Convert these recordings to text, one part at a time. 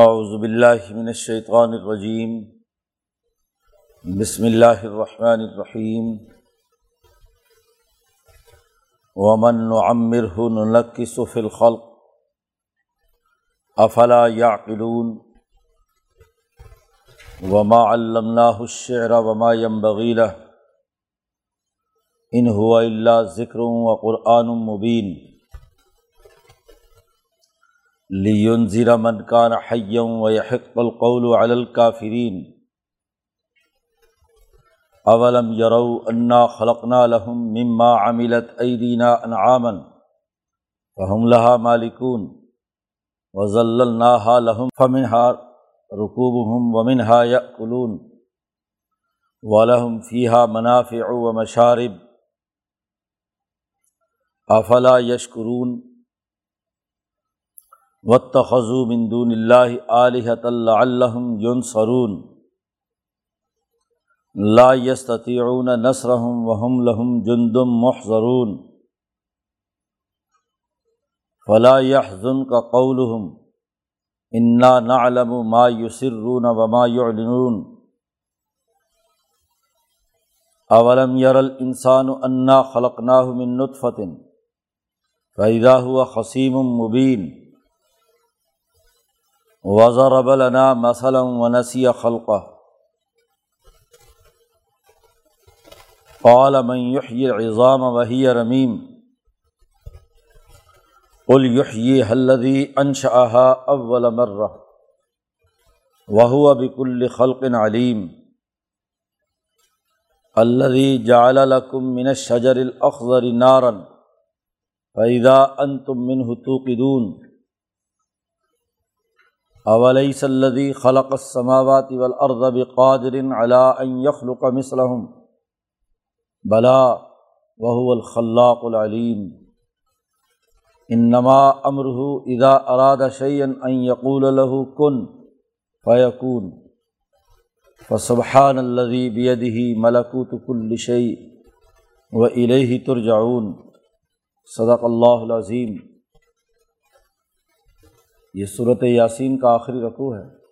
اعوذ باللہ من الشیطان الرجیم بسم اللہ الرحمن الرحیم ومن نعمره ننکس فی الخلق افلا یعقلون وما علمناه الشعر وما ينبغي له ان هو الا ذکر وقرآن مبین لیونذر من کان حیم و یحق القول علی الکافرین اولم یرو انا خلقنا لهم مما عملت ایدینا انعاما فهم لها مالکون وزللناها لهم فمنها رکوبهم ومنها یأکلون ولهم فیها منافع ومشارب افلا یشکرون وطخو مندون اللہ علیحت اللہ یون سرون لا یستعون نسرحم وحم لہم جندم محضرون. فلا يحزن کا قولہم. انا نعلم ما یسرون وما يعلنون اولم یر الانسان انا خلقناه من نطفة فإذا هو خصیم مبین. وضرب لنا مثلا ونسی خلقہ قال من يحيي العظام وهي رميم قل يحييها الذي انشأها اول مرة وهو بكل خلق عليم الذي جعل لكم من الشجر الأخضر نارا فإذا أنتم منه توقدون اولی صلی خلق السماوات والارض بقادر على ان يخلق مثلهم؟ بلا وهو الخلاق العلیم انما امره اذا اراد شيئا ان يقول له كن فيكون. فسبحان الذي بيده ملكوت كل شيء وإليه ترجعون. صدق اللہ العظیم یہ صورت یاسین کا آخری رقوع ہے۔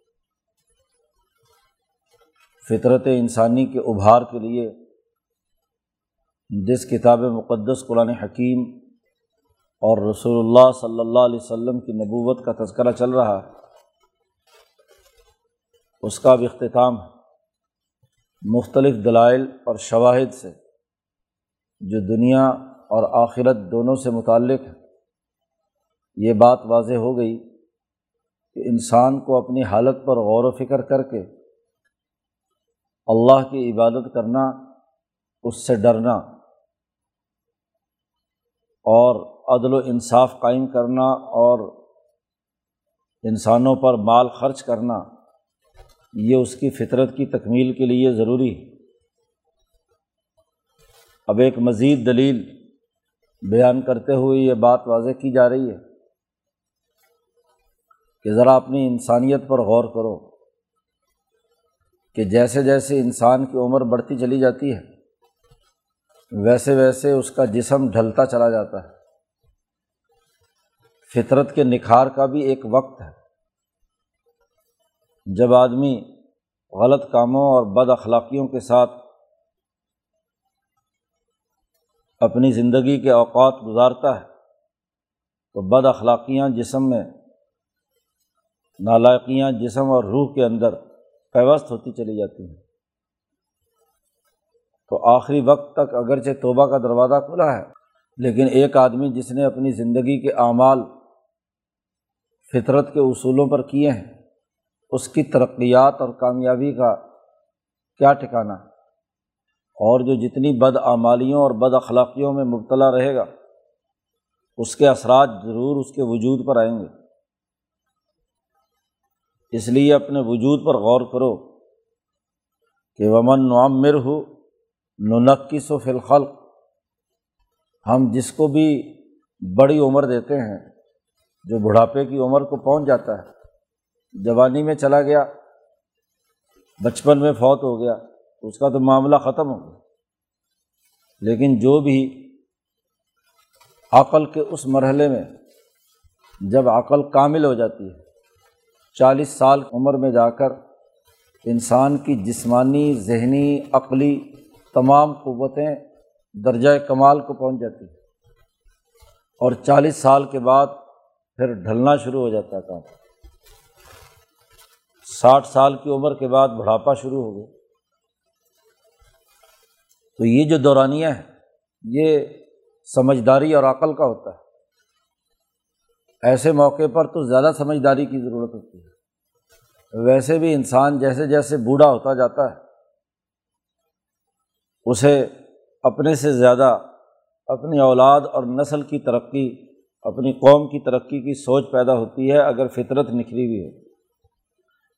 فطرت انسانی کے ابھار کے لیے جس کتاب مقدس قرآن حکیم اور رسول اللہ صلی اللہ علیہ وسلم کی نبوت کا تذکرہ چل رہا ہے، اس کا بھی اختتام مختلف دلائل اور شواہد سے جو دنیا اور آخرت دونوں سے متعلق ہے یہ بات واضح ہو گئی۔ کہ انسان کو اپنی حالت پر غور و فکر کر کے اللہ کی عبادت کرنا، اس سے ڈرنا اور عدل و انصاف قائم کرنا اور انسانوں پر مال خرچ کرنا، یہ اس کی فطرت کی تکمیل کے لیے ضروری ہے۔ اب ایک مزید دلیل بیان کرتے ہوئے یہ بات واضح کی جا رہی ہے۔ کہ ذرا اپنی انسانیت پر غور کرو کہ جیسے جیسے انسان کی عمر بڑھتی چلی جاتی ہے، ویسے ویسے اس کا جسم ڈھلتا چلا جاتا ہے۔ فطرت کے نکھار کا بھی ایک وقت ہے۔ جب آدمی غلط کاموں اور بد اخلاقیوں کے ساتھ اپنی زندگی کے اوقات گزارتا ہے، تو بد اخلاقیاں جسم میں نالائقیاں جسم اور روح کے اندر پیوست ہوتی چلی جاتی ہیں۔ تو آخری وقت تک اگرچہ توبہ کا دروازہ کھلا ہے، لیکن ایک آدمی جس نے اپنی زندگی کے اعمال فطرت کے اصولوں پر کیے ہیں، اس کی ترقیات اور کامیابی کا کیا ٹھکانا اور جو جتنی بد اعمالیوں اور بد اخلاقیوں میں مبتلا رہے گا، اس کے اثرات ضرور اس کے وجود پر آئیں گے۔ اس لیے اپنے وجود پر غور کرو کہ ومن نعمر ہو ننقص و فلخل ہم جس کو بھی بڑی عمر دیتے ہیں، جو بڑھاپے کی عمر کو پہنچ جاتا ہے، جوانی میں چلا گیا، بچپن میں فوت ہو گیا، اس کا تو معاملہ ختم ہو گیا۔ لیکن جو بھی عقل کے اس مرحلے میں جب عقل کامل ہو جاتی ہے چالیس سال عمر میں جا کر انسان کی جسمانی، ذہنی، عقلی تمام قوتیں درجۂ کمال کو پہنچ جاتی ہیں۔ اور چالیس سال کے بعد پھر ڈھلنا شروع ہو جاتا تھا ساٹھ سال کی عمر کے بعد بڑھاپا شروع ہو گیا۔ تو یہ جو دورانیہ ہے یہ سمجھداری اور عقل کا ہوتا ہے۔ ایسے موقع پر تو زیادہ سمجھداری کی ضرورت ہوتی ہے۔ ویسے بھی انسان جیسے جیسے بوڑھا ہوتا جاتا ہے، اسے اپنے سے زیادہ اپنی اولاد اور نسل کی ترقی، اپنی قوم کی ترقی کی سوچ پیدا ہوتی ہے اگر فطرت نکھری ہوئی ہو۔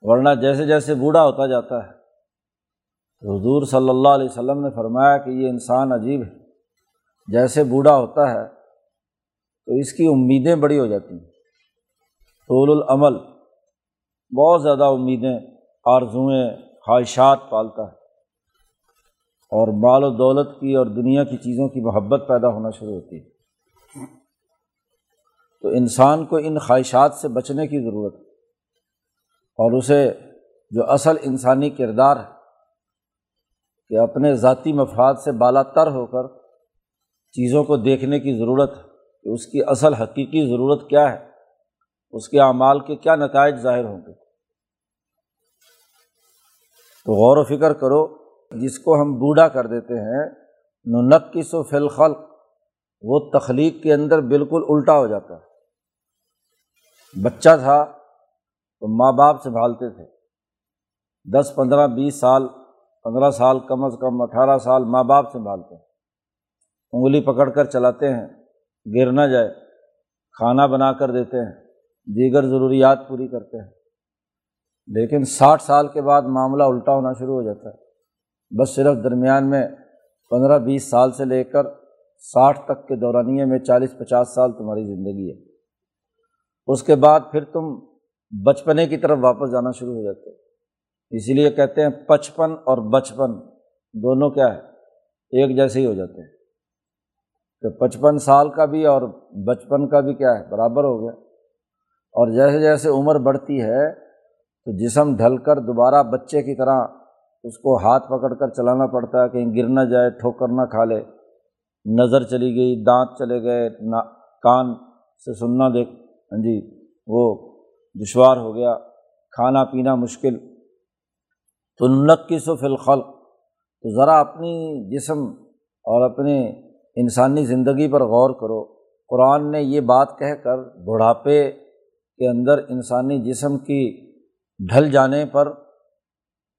ورنہ جیسے جیسے بوڑھا ہوتا جاتا ہے، حضور صلی اللہ علیہ وسلم نے فرمایا کہ یہ انسان عجیب ہے۔ جیسے بوڑھا ہوتا ہے تو اس کی امیدیں بڑی ہو جاتی ہیں۔ طول العمل بہت زیادہ امیدیں، آرزوئیں، خواہشات پالتا ہے۔ اور مال و دولت کی اور دنیا کی چیزوں کی محبت پیدا ہونا شروع ہوتی ہے۔ تو انسان کو ان خواہشات سے بچنے کی ضرورت ہے۔ اور اسے جو اصل انسانی کردار ہے کہ اپنے ذاتی مفاد سے بالا تر ہو کر چیزوں کو دیکھنے کی ضرورت ہے کہ اس کی اصل حقیقی ضرورت کیا ہے۔ اس کے اعمال کے کیا نتائج ظاہر ہوں گے؟ تو غور و فکر کرو، جس کو ہم بوڑھا کر دیتے ہیں نقص و فلخل وہ تخلیق کے اندر بالکل الٹا ہو جاتا ہے۔ بچہ تھا، تو ماں باپ سنبھالتے تھے۔ دس، پندرہ، بیس سال، پندرہ سال کم از کم اٹھارہ سال ماں باپ سنبھالتے ہیں۔ انگلی پکڑ کر چلاتے ہیں، گر نہ جائے، کھانا بنا کر دیتے ہیں۔ دیگر ضروریات پوری کرتے ہیں۔ لیکن ساٹھ سال کے بعد معاملہ الٹا ہونا شروع ہو جاتا ہے۔ بس صرف درمیان میں پندرہ بیس سال سے لے کر ساٹھ تک کے دورانیے میں چالیس پچاس سال تمہاری زندگی ہے۔ اس کے بعد پھر تم بچپنے کی طرف واپس جانا شروع ہو جاتے اسی لیے کہتے ہیں پچپن اور بچپن دونوں کیا ہے؟ ایک جیسے ہی ہو جاتے ہیں۔ کہ پچپن سال کا بھی اور بچپن کا بھی کیا ہے؟ برابر ہو گیا۔ اور جیسے جیسے عمر بڑھتی ہے تو جسم ڈھل کر دوبارہ بچے کی طرح اس کو ہاتھ پکڑ کر چلانا پڑتا ہے، کہیں گر نہ جائے، ٹھوکر نہ کھا لے، نظر چلی گئی، دانت چلے گئے، نا، کان سے سننا دیکھ ہاں جی وہ دشوار ہو گیا، کھانا پینا مشکل۔ تو نقص و فلخل تو ذرا اپنی جسم اور اپنے انسانی زندگی پر غور کرو۔ قرآن نے یہ بات کہہ کر بڑھاپے کے اندر انسانی جسم کی ڈھل جانے پر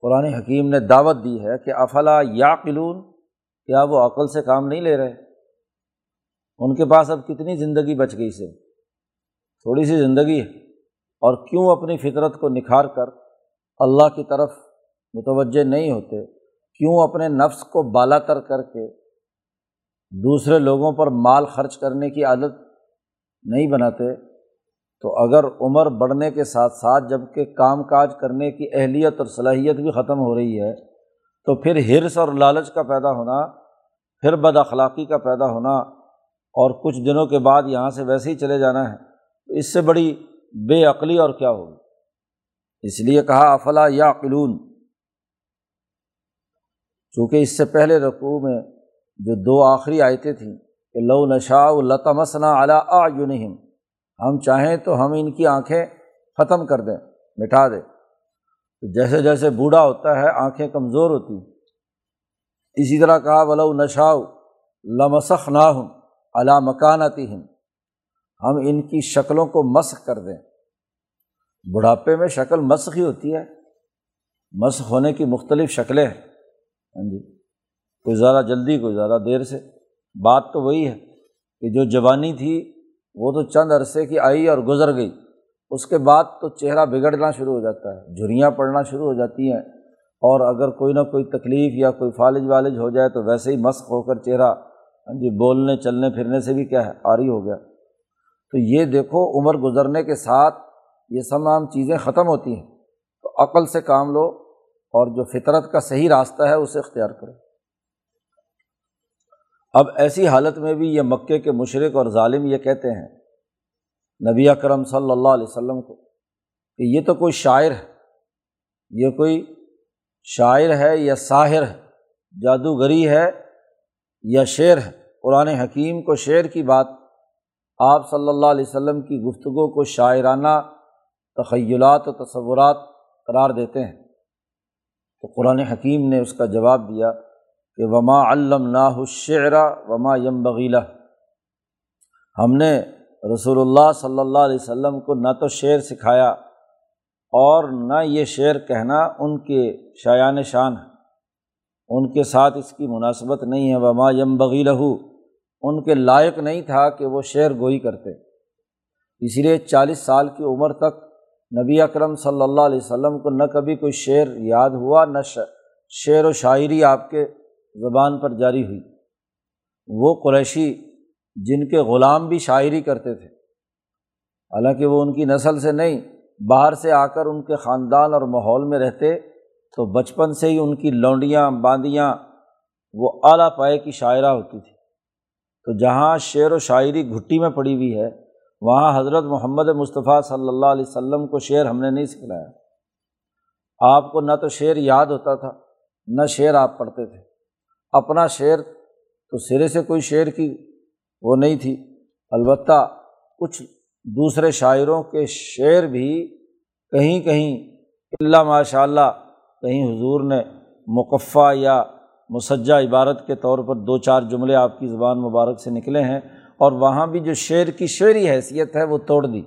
قرآن حکیم نے دعوت دی ہے کہ افلا یا قلون کیا وہ عقل سے کام نہیں لے رہے؟ ان کے پاس اب کتنی زندگی بچ گئی سے؟ تھوڑی سی زندگی ہے، اور کیوں اپنی فطرت کو نکھار کر اللہ کی طرف متوجہ نہیں ہوتے؟ کیوں اپنے نفس کو بالا تر کر کے دوسرے لوگوں پر مال خرچ کرنے کی عادت نہیں بناتے؟ تو اگر عمر بڑھنے کے ساتھ ساتھ جبکہ کام کاج کرنے کی اہلیت اور صلاحیت بھی ختم ہو رہی ہے، تو پھر حرص اور لالچ کا پیدا ہونا، پھر بد اخلاقی کا پیدا ہونا اور کچھ دنوں کے بعد یہاں سے ویسے ہی چلے جانا ہے۔ تو اس سے بڑی بے عقلی اور کیا ہوگی؟ اس لیے کہا، افلا یا قلون چونکہ اس سے پہلے رقوع میں جو دو آخری آیتیں تھیں، کہ لو نشا لتمسنا اعلیٰ آ نہیں ہم چاہیں تو ہم ان کی آنکھیں ختم کر دیں مٹا دیں۔ تو جیسے جیسے بوڑھا ہوتا ہے، آنکھیں کمزور ہوتی اسی طرح کہا، ولو نشاؤ لمسخ نہ ہوں علا مکانتی ہم ہم ان کی شکلوں کو مسخ کر دیں۔ بڑھاپے میں شکل مسخ ہی ہوتی ہے۔ مسخ ہونے کی مختلف شکلیں ہیں۔ ہاں جی۔ کوئی زیادہ جلدی، کوئی زیادہ دیر سے۔ بات تو وہی ہے کہ جو جوانی تھی وہ تو چند عرصے کی آئی اور گزر گئی۔ اس کے بعد تو چہرہ بگڑنا شروع ہو جاتا ہے، جھریاں پڑنا شروع ہو جاتی ہیں۔ اور اگر کوئی نہ کوئی تکلیف یا کوئی فالج والج ہو جائے تو ویسے ہی مسق ہو کر چہرہ ہاں جی بولنے، چلنے، پھرنے سے بھی کیا ہے، آری ہو گیا۔ تو یہ دیکھو، عمر گزرنے کے ساتھ یہ تمام چیزیں ختم ہوتی ہیں۔ تو عقل سے کام لو اور جو فطرت کا صحیح راستہ ہے، اسے اختیار کرو۔ اب ایسی حالت میں بھی یہ مکے کے مشرق اور ظالم یہ کہتے ہیں، نبی اکرم صلی اللہ علیہ وسلم کو، کہ یہ تو کوئی شاعر ہے، یہ کوئی شاعر ہے یا ساحر ہے، جادوگری ہے یا شعر ہے، قرآن حکیم کو شعر کی بات، آپ صلی اللہ علیہ وسلم کی گفتگو کو شاعرانہ تخیلات و تصورات قرار دیتے ہیں۔ تو قرآن حکیم نے اس کا جواب دیا۔ کہ وما علم نا شعرا وما یم بغیلا ہم نے رسول اللہ صلی اللہ علیہ وسلم کو نہ تو شعر سکھایا اور نہ یہ شعر کہنا ان کے شایان شان ہے۔ ان کے ساتھ اس کی مناسبت نہیں ہے۔ وما یم بغیلہ ان کے لائق نہیں تھا کہ وہ شعر گوئی کرتے۔ اسی لیے چالیس سال کی عمر تک نبی اکرم صلی اللہ علیہ وسلم کو نہ کبھی کوئی شعر یاد ہوا، نہ شعر و شاعری آپ کے زبان پر جاری ہوئی۔ وہ قریشی جن کے غلام بھی شاعری کرتے تھے۔ حالانکہ وہ ان کی نسل سے نہیں، باہر سے آ کر ان کے خاندان اور ماحول میں رہتے، تو بچپن سے ہی ان کی لونڈیاں، باندیاں، وہ اعلیٰ پائے کی شاعرہ ہوتی تھی۔ تو جہاں شعر و شاعری گھٹی میں پڑی ہوئی ہے، وہاں حضرت محمد مصطفیٰ صلی اللہ علیہ وسلم کو شعر ہم نے نہیں سکھلایا۔ آپ کو نہ تو شعر یاد ہوتا تھا، نہ شعر آپ پڑھتے تھے۔ اپنا شعر تو سرے سے کوئی شعر کی وہ نہیں تھی۔ البتہ کچھ دوسرے شاعروں کے شعر بھی کہیں کہیں اللہ ماشاء اللہ کہیں حضور نے مقفع یا مسجہ عبارت کے طور پر دو چار جملے آپ کی زبان مبارک سے نکلے ہیں اور وہاں بھی جو شعر کی شعری حیثیت ہے وہ توڑ دی۔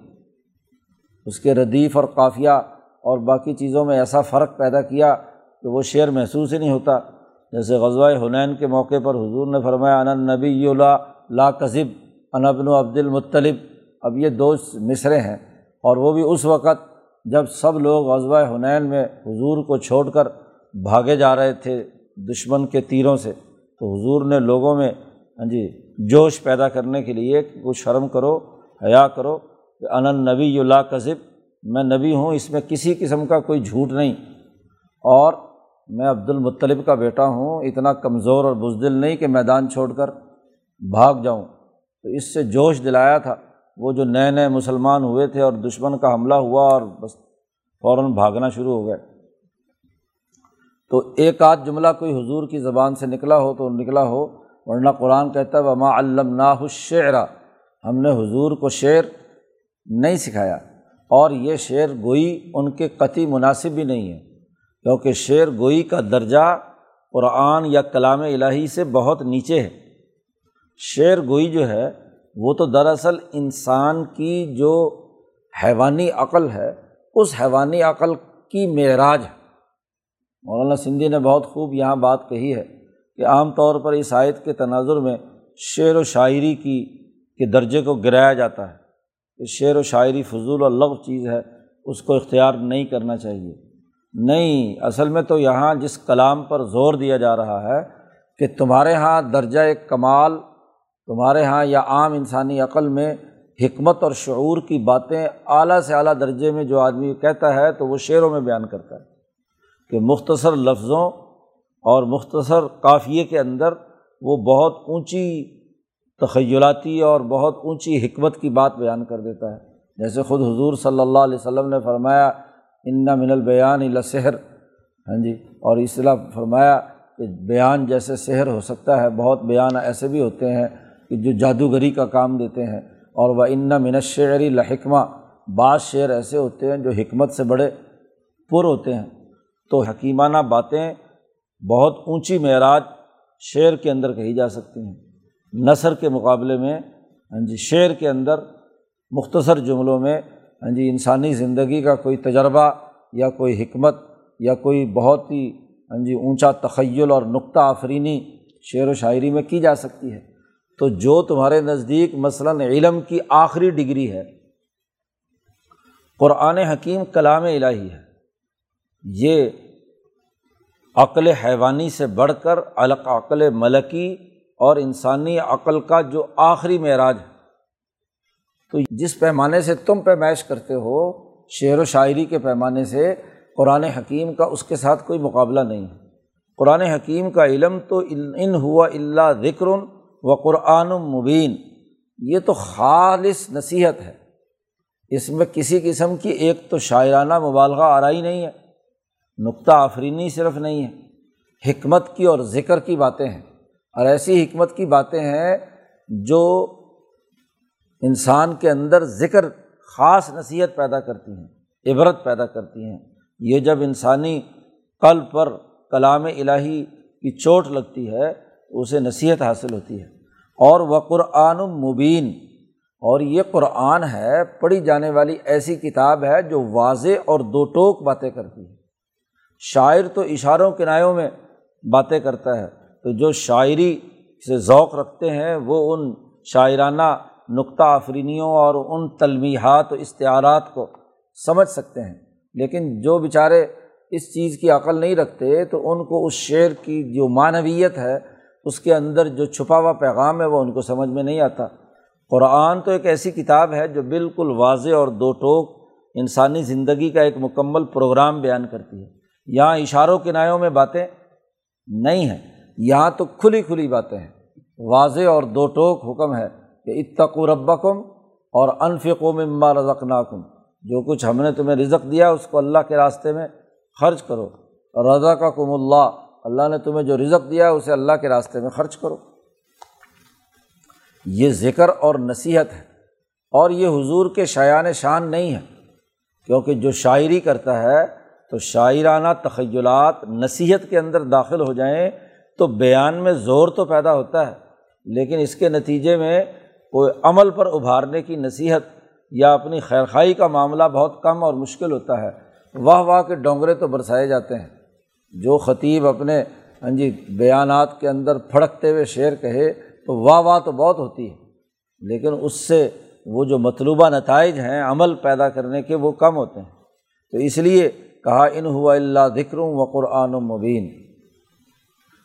اس کے ردیف اور قافیہ اور باقی چیزوں میں ایسا فرق پیدا کیا کہ وہ شعر محسوس ہی نہیں ہوتا۔ جیسے غزوہ حنین کے موقع پر حضور نے فرمایا ان نبی اللہ لا کذب انبن و عبد المطلب۔ اب یہ دو مصرے ہیں اور وہ بھی اس وقت جب سب لوگ غزوہ حنین میں حضور کو چھوڑ کر بھاگے جا رہے تھے دشمن کے تیروں سے، تو حضور نے لوگوں میں ہاں جی جوش پیدا کرنے کے لیے کہ کچھ شرم کرو، حیا کرو کہ ان نبی اللہ کذب، میں نبی ہوں، اس میں کسی قسم کا کوئی جھوٹ نہیں۔ اور میں عبد المطلب کا بیٹا ہوں، اتنا کمزور اور بزدل نہیں کہ میدان چھوڑ کر بھاگ جاؤں۔ تو اس سے جوش دلایا تھا۔ وہ جو نئے نئے مسلمان ہوئے تھے اور دشمن کا حملہ ہوا اور بس فوراً بھاگنا شروع ہو گئے۔ تو ایک آدھ جملہ کوئی حضور کی زبان سے نکلا ہو تو نکلا ہو، ورنہ قرآن کہتا ہے، وما علم نا شعرا ہم نے حضور کو شعر نہیں سکھایا اور یہ شعر گوئی ان کے قطعی مناسب بھی نہیں ہے۔ کیونکہ شعر گوئی کا درجہ قرآن یا کلام الہی سے بہت نیچے ہے۔ شعر گوئی جو ہے، وہ تو دراصل انسان کی جو حیوانی عقل ہے، اس حیوانی عقل کی معراج ہے۔ مولانا سندھی نے بہت خوب یہاں بات کہی ہے کہ عام طور پر اس آیت کے تناظر میں شعر و شاعری کی، کے درجے کو گرایا جاتا ہے۔ کہ شعر و شاعری فضول و لغ چیز ہے، اس کو اختیار نہیں کرنا چاہیے۔ نہیں، اصل میں تو یہاں جس کلام پر زور دیا جا رہا ہے کہ تمہارے یہاں درجۂ کمال، تمہارے یہاں یا عام انسانی عقل میں حکمت اور شعور کی باتیں اعلیٰ سے اعلیٰ درجے میں جو آدمی کہتا ہے تو وہ شعروں میں بیان کرتا ہے کہ مختصر لفظوں اور مختصر قافیے کے اندر وہ بہت اونچی تخیلاتی اور بہت اونچی حکمت کی بات بیان کر دیتا ہے۔ جیسے خود حضور صلی اللہ علیہ وسلم نے فرمایا انا من البیان لسحر ہاں جی اور اصلاح فرمایا کہ بیان جیسے سحر ہو سکتا ہے، بہت بیان ایسے بھی ہوتے ہیں کہ جو جادوگری کا کام دیتے ہیں۔ اور وہ ان من شعری لحکمہ بعض شعر ایسے ہوتے ہیں جو حکمت سے بڑے پر ہوتے ہیں۔ تو حکیمانہ باتیں بہت اونچی معراج شعر کے اندر کہی جا سکتی ہیں۔ نثر کے مقابلے میں ہاں جی شعر کے اندر مختصر جملوں میں ہاں جی انسانی زندگی کا کوئی تجربہ یا کوئی حکمت یا کوئی بہت ہی ہاں جی اونچا تخیل اور نقطہ آفرینی شعر و شاعری میں کی جا سکتی ہے۔ تو جو تمہارے نزدیک مثلاً علم کی آخری ڈگری ہے، قرآن حکیم کلام الہی ہے، یہ عقل حیوانی سے بڑھ کر الق عقل ملکی اور انسانی عقل کا جو آخری معراج ہے۔ تو جس پیمانے سے تم پیمائش کرتے ہو، شعر و شاعری کے پیمانے سے قرآن حکیم کا اس کے ساتھ کوئی مقابلہ نہیں ہے۔ قرآن حکیم کا علم تو ان ہوا اللہ ذکر و قرآن مبین۔ یہ تو خالص نصیحت ہے۔ اس میں کسی قسم کی ایک تو شاعرانہ مبالغہ آ رہا ہی نہیں ہے۔ نقطہ آفرینی صرف نہیں ہے۔ حکمت کی اور ذکر کی باتیں ہیں۔ اور ایسی حکمت کی باتیں ہیں جو انسان کے اندر ذکر خاص نصیحت پیدا کرتی ہیں، عبرت پیدا کرتی ہیں۔ یہ جب انسانی قلب پر کلام الہی کی چوٹ لگتی ہے، اسے نصیحت حاصل ہوتی ہے۔ اور وہ قرآن مبین، اور یہ قرآن ہے، پڑھی جانے والی ایسی کتاب ہے جو واضح اور دو ٹوک باتیں کرتی ہے۔ شاعر تو اشاروں کنایوں میں باتیں کرتا ہے، تو جو شاعری سے ذوق رکھتے ہیں، وہ ان شاعرانہ نقطہ آفرینیوں اور ان تلمیحات و اشتہارات کو سمجھ سکتے ہیں۔ لیکن جو بیچارے اس چیز کی عقل نہیں رکھتے، تو ان کو اس شعر کی جو معنویت ہے، اس کے اندر جو چھپا ہوا پیغام ہے، وہ ان کو سمجھ میں نہیں آتا۔ قرآن تو ایک ایسی کتاب ہے جو بالکل واضح اور دو ٹوک انسانی زندگی کا ایک مکمل پروگرام بیان کرتی ہے۔ یہاں اشاروں کنایوں میں باتیں نہیں ہیں، یہاں تو کھلی کھلی باتیں ہیں۔ واضح اور دو ٹوک حکم ہے۔ کہ اتقو ربکم اور انفقو مما رزقناکم۔ جو کچھ ہم نے تمہیں رزق دیا اس کو اللہ کے راستے میں خرچ کرو۔ رضا کا کم اللہ۔ اللہ نے تمہیں جو رزق دیا اسے اللہ کے راستے میں خرچ کرو۔ یہ ذکر اور نصیحت ہے۔ اور یہ حضور کے شایان شان نہیں ہے۔ کیونکہ جو شاعری کرتا ہے، تو شاعرانہ تخیلات نصیحت کے اندر داخل ہو جائیں، تو بیان میں زور تو پیدا ہوتا ہے۔ لیکن اس کے نتیجے میں کوئی عمل پر ابھارنے کی نصیحت یا اپنی خیرخائی کا معاملہ بہت کم اور مشکل ہوتا ہے۔ واہ واہ کے ڈونگرے تو برسائے جاتے ہیں۔ جو خطیب اپنے ہاں جی بیانات کے اندر پھڑکتے ہوئے شعر کہے تو واہ واہ تو بہت ہوتی ہے۔ لیکن اس سے وہ جو مطلوبہ نتائج ہیں عمل پیدا کرنے کے وہ کم ہوتے ہیں۔ تو اس لیے کہا، ان ہوا اللہ ذکر و قرآن و مبین۔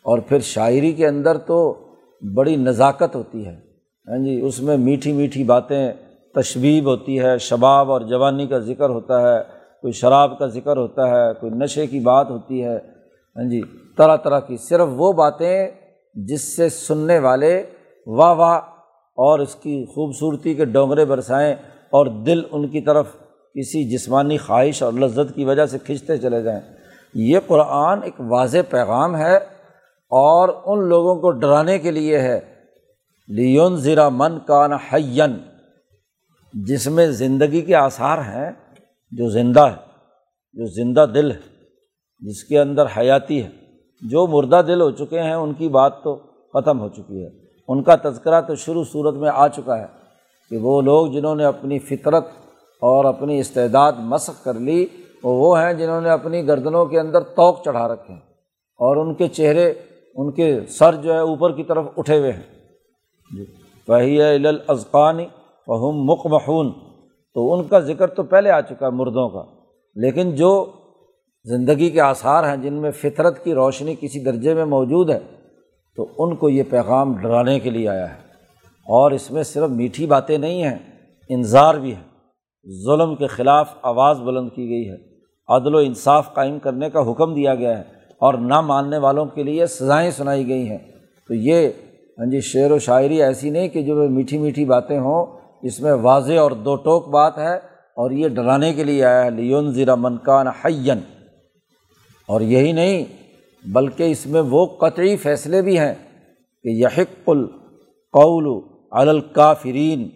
اور پھر شاعری کے اندر تو بڑی نزاکت ہوتی ہے۔ ہاں جی اس میں میٹھی میٹھی باتیں تشبیب ہوتی ہے، شباب اور جوانی کا ذکر ہوتا ہے، کوئی شراب کا ذکر ہوتا ہے، کوئی نشے کی بات ہوتی ہے ہاں جی طرح طرح کی، صرف وہ باتیں جس سے سننے والے واہ واہ اور اس کی خوبصورتی کے ڈونگرے برسائیں اور دل ان کی طرف کسی جسمانی خواہش اور لذت کی وجہ سے کھنچتے چلے جائیں۔ یہ قرآن ایک واضح پیغام ہے اور ان لوگوں کو ڈرانے کے لیے ہے۔ لیون زیرا من کان حین جس میں زندگی کے آثار ہیں، جو زندہ ہے، جو زندہ دل ہے، جس کے اندر حیاتی ہے۔ جو مردہ دل ہو چکے ہیں، ان کی بات تو ختم ہو چکی ہے۔ ان کا تذکرہ تو شروع صورت میں آ چکا ہے کہ وہ لوگ جنہوں نے اپنی فطرت اور اپنی استعداد مسق کر لی وہ وہ ہیں جنہوں نے اپنی گردنوں کے اندر توق چڑھا رکھے ہیں، اور ان کے چہرے، ان کے سر جو ہے، اوپر کی طرف اٹھے ہوئے ہیں۔ فہی الازقانی فہم مقمحون تو ان کا ذکر تو پہلے آ چکا ہے مردوں کا۔ لیکن جو زندگی کے آثار ہیں، جن میں فطرت کی روشنی کسی درجے میں موجود ہے، تو ان کو یہ پیغام ڈرانے کے لیے آیا ہے۔ اور اس میں صرف میٹھی باتیں نہیں ہیں انظار بھی ہے ظلم کے خلاف آواز بلند کی گئی ہے۔ عدل و انصاف قائم کرنے کا حکم دیا گیا ہے۔ اور نہ ماننے والوں کے لیے سزائیں سنائی گئی ہیں۔ تو یہ ہاں جی شعر و شاعری ایسی نہیں کہ جو میٹھی میٹھی باتیں ہوں، اس میں واضح اور دو ٹوک بات ہے اور یہ ڈرانے کے لیے آیا ہے لیون زیرا منکان حین اور یہی نہیں، بلکہ اس میں وہ قطعی فیصلے بھی ہیں کہ یحق القول الکافرین۔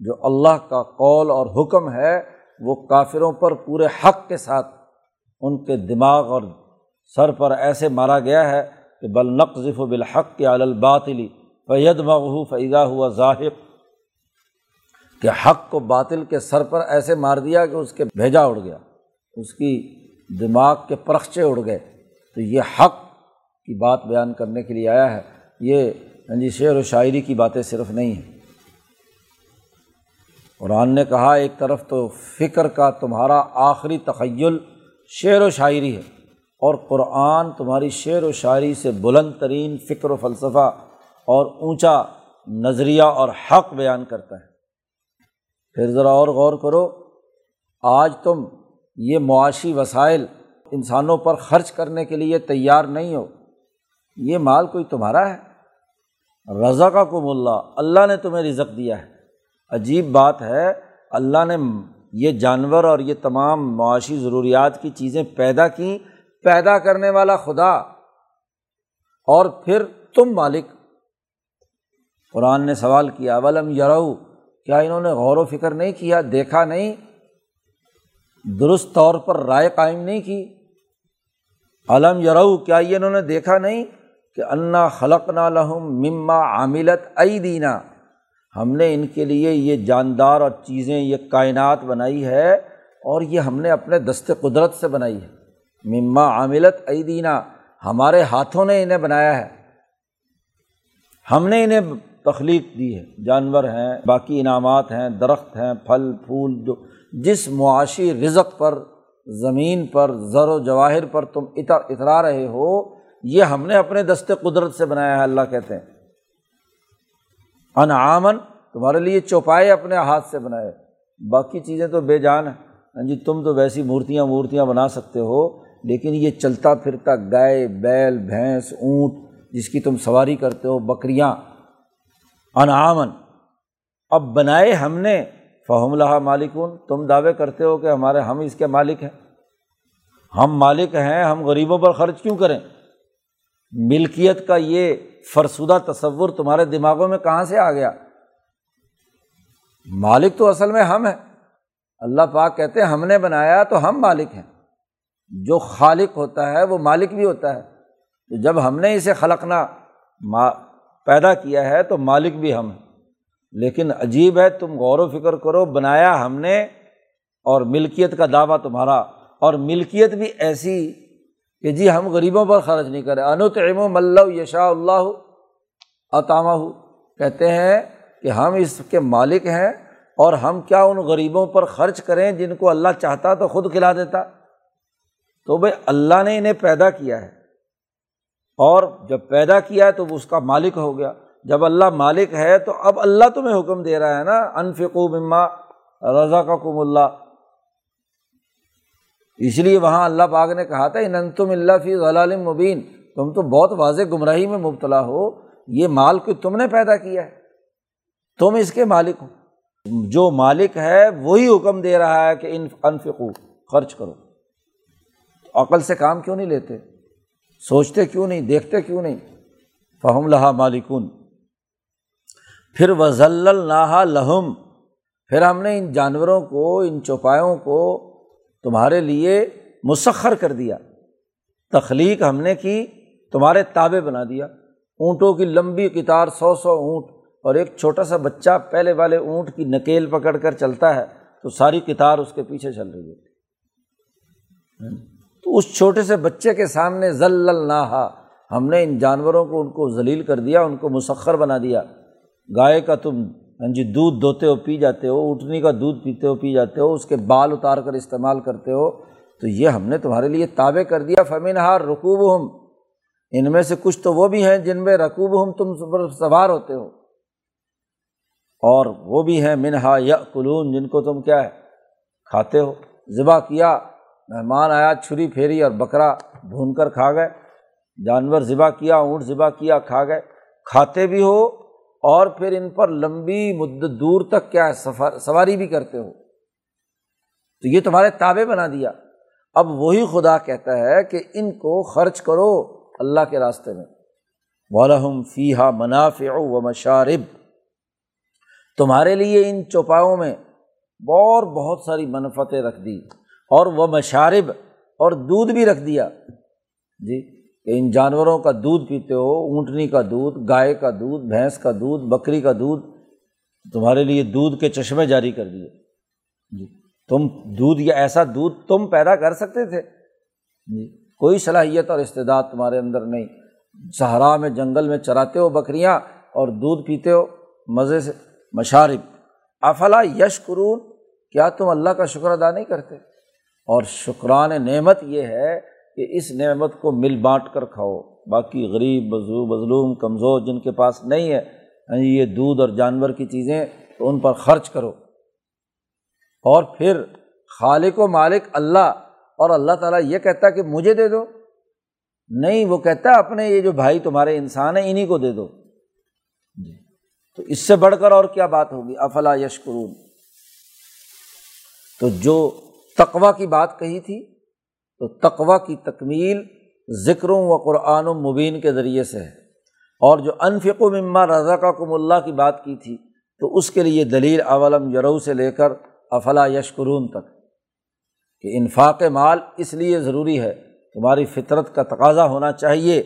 جو اللہ کا قول اور حکم ہے، وہ کافروں پر پورے حق کے ساتھ ان کے دماغ اور سر پر ایسے مارا گیا ہے کہ بل نقذف و بالحق کے الباطلی فید مغو فیضا ہوا ظاہر کہ حق کو باطل کے سر پر ایسے مار دیا کہ اس کے بھیجا اڑ گیا، اس کی دماغ کے پرخچے اڑ گئے۔ تو یہ حق کی بات بیان کرنے کے لیے آیا ہے۔ یہ ہاں جی شعر و شاعری کی باتیں صرف نہیں ہیں۔ قرآن نے کہا، ایک طرف تو فکر کا تمہارا آخری تخیل شعر و شاعری ہے، اور قرآن تمہاری شعر و شاعری سے بلند ترین فکر و فلسفہ اور اونچا نظریہ اور حق بیان کرتا ہے۔ پھر ذرا اور غور کرو، آج تم یہ معاشی وسائل انسانوں پر خرچ کرنے کے لیے تیار نہیں ہو۔ یہ مال کوئی تمہارا ہے؟ رضا کا کم اللہ اللہ نے تمہیں رزق دیا ہے۔ عجیب بات ہے، اللہ نے یہ جانور اور یہ تمام معاشی ضروریات کی چیزیں پیدا کیں۔ پیدا کرنے والا خدا، اور پھر تم مالک۔ قرآن نے سوال کیا ولم یرو، کیا انہوں نے غور و فکر نہیں کیا، دیکھا نہیں؟ درست طور پر رائے قائم نہیں کی۔ علم یرو، کیا یہ انہوں نے دیکھا نہیں کہ انا خلق نہ لہم مما عاملت ائی دینا ہم نے ان کے لیے یہ جاندار اور چیزیں، یہ کائنات بنائی ہے اور یہ ہم نے اپنے دست قدرت سے بنائی ہے۔ مما عاملت ائی دینا ہمارے ہاتھوں نے انہیں بنایا ہے۔ ہم نے انہیں تخلیق دی ہے۔ جانور ہیں، باقی انعامات ہیں، درخت ہیں، پھل، پھول، جو جس معاشی رزق پر، زمین پر، زر و جواہر پر تم اترا رہے ہو، یہ ہم نے اپنے دست قدرت سے بنایا ہے، اللہ کہتے ہیں۔ انعامن تمہارے لیے چوپائے اپنے ہاتھ سے بنائے۔ باقی چیزیں تو بے جان ہیں۔ ہاں جی تم تو ویسی مورتیاں مورتیاں بنا سکتے ہو، لیکن یہ چلتا پھرتا گائے، بیل، بھینس، اونٹ، جس کی تم سواری کرتے ہو، بکریاں انعامن اب بنائے ہم نے فہم اللہ مالکون تم دعوے کرتے ہو کہ ہمارے ہم اس کے مالک ہیں۔ ہم مالک ہیں، ہم غریبوں پر خرچ کیوں کریں؟ ملکیت کا یہ فرسودہ تصور تمہارے دماغوں میں کہاں سے آ گیا؟ مالک تو اصل میں ہم ہیں۔ اللہ پاک کہتے ہیں، ہم نے بنایا تو ہم مالک ہیں۔ جو خالق ہوتا ہے، وہ مالک بھی ہوتا ہے۔ تو جب ہم نے اسے خلقنا پیدا کیا ہے تو مالک بھی ہم ہیں۔ لیکن عجیب ہے، تم غور و فکر کرو، بنایا ہم نے اور ملکیت کا دعویٰ تمہارا۔ اور ملکیت بھی ایسی کہ جی ہم غریبوں پر خرچ نہیں کریں۔ انت علم و ملّ یشا اللہ عطامہ ہو کہتے ہیں کہ ہم اس کے مالک ہیں اور ہم کیا ان غریبوں پر خرچ کریں جن کو اللہ چاہتا تو خود کھلا دیتا۔ تو بھائی، اللہ نے انہیں پیدا کیا ہے۔ اور جب پیدا کیا ہے تو وہ اس کا مالک ہو گیا۔ جب اللہ مالک ہے تو اب اللہ تمہیں حکم دے رہا ہے نا۔ انفقو مما رضا کا کم اللہ۔ اس لیے وہاں اللہ پاک نے کہا تھا، ان تم اللہ فی غلال مبین۔ تم تو بہت واضح گمراہی میں مبتلا ہو۔ یہ مال کو تم نے پیدا کیا ہے۔ تم اس کے مالک ہو۔ جو مالک ہے وہی حکم دے رہا ہے کہ انفقو، خرچ کرو۔ عقل سے کام کیوں نہیں لیتے؟ سوچتے کیوں نہیں، دیکھتے کیوں نہیں؟ فہم لہا مالکن پھر وزل نہا لہم پھر ہم نے ان جانوروں کو، ان چوپایوں کو تمہارے لیے مسخر کر دیا۔ تخلیق ہم نے کی، تمہارے تابے بنا دیا۔ اونٹوں کی لمبی کتار سو سو اونٹ اور ایک چھوٹا سا بچہ پہلے والے اونٹ کی نکیل پکڑ کر چلتا ہے تو ساری کتار اس کے پیچھے چل رہی ہے۔ تو اس چھوٹے سے بچے کے سامنے ذل نہا ہم نے ان جانوروں کو ان کو ذلیل کر دیا، ان کو مسخر بنا دیا۔ گائے کا تم ہاں جی دودھ دھوتے ہو، پی جاتے ہو، اٹھنی کا دودھ پیتے ہو، پی جاتے ہو، اس کے بال اتار کر استعمال کرتے ہو، تو یہ ہم نے تمہارے لیے تابع کر دیا۔ فمین ہار رقوب ہم ان میں سے کچھ تو وہ بھی ہیں جن میں رقوب ہم تم سوار ہوتے ہو۔ اور وہ بھی ہیں۔ منہا یا قلون جن کو تم کیا ہے، کھاتے ہو۔ ذبح کیا۔ مہمان آیا، چھری پھیری اور بکرا بھون کر کھا گئے۔ جانور ذبح کیا، اونٹ ذبح کیا، کھا گئے۔ کھاتے بھی ہو اور پھر ان پر لمبی مدت دور تک کیا ہے، سفر، سواری بھی کرتے ہو۔ تو یہ تمہارے تابے بنا دیا۔ اب وہی خدا کہتا ہے کہ ان کو خرچ کرو اللہ کے راستے میں۔ والم فی ہا منافع و مشارب تمہارے لیے ان چوپاؤں میں اور بہت ساری منفتیں رکھ دی۔ اور وہ مشارب اور دودھ بھی رکھ دیا۔ جی کہ ان جانوروں کا دودھ پیتے ہو، اونٹنی کا دودھ، گائے کا دودھ، بھینس کا دودھ، بکری کا دودھ، تمہارے لیے دودھ کے چشمے جاری کر دیے۔ جی تم دودھ یا ایسا دودھ تم پیدا کر سکتے تھے۔ جی کوئی صلاحیت اور استعداد تمہارے اندر نہیں۔ صحرا میں، جنگل میں چراتے ہو بکریاں اور دودھ پیتے ہو، مزے سے۔ مشارب، افلا یش قرون کیا تم اللہ کا شکر ادا نہیں کرتے؟ اور شکران نعمت یہ ہے کہ اس نعمت کو مل بانٹ کر کھاؤ۔ باقی غریب، مظلوم کمزور جن کے پاس نہیں ہے یعنی یہ دودھ اور جانور کی چیزیں، تو ان پر خرچ کرو۔ اور پھر خالق و مالک اللہ، اور اللہ تعالیٰ یہ کہتا ہے کہ مجھے دے دو۔ نہیں، وہ کہتا اپنے یہ جو بھائی تمہارے انسان ہیں انہیں کو دے دو۔ جی۔ تو اس سے بڑھ کر اور کیا بات ہوگی؟ افلا یشکرون۔ تو جو تقوا کی بات کہی تھی، تو تقوا کی تکمیل ذکروں و قرآن و مبین کے ذریعے سے ہے۔ اور جو انفق و مما رضا کا کم اللہ کی بات کی تھی، تو اس کے لیے دلیل اولم یرو سے لے کر افلا یشکرون تک۔ کہ انفاق مال اس لیے ضروری ہے، تمہاری فطرت کا تقاضا ہونا چاہیے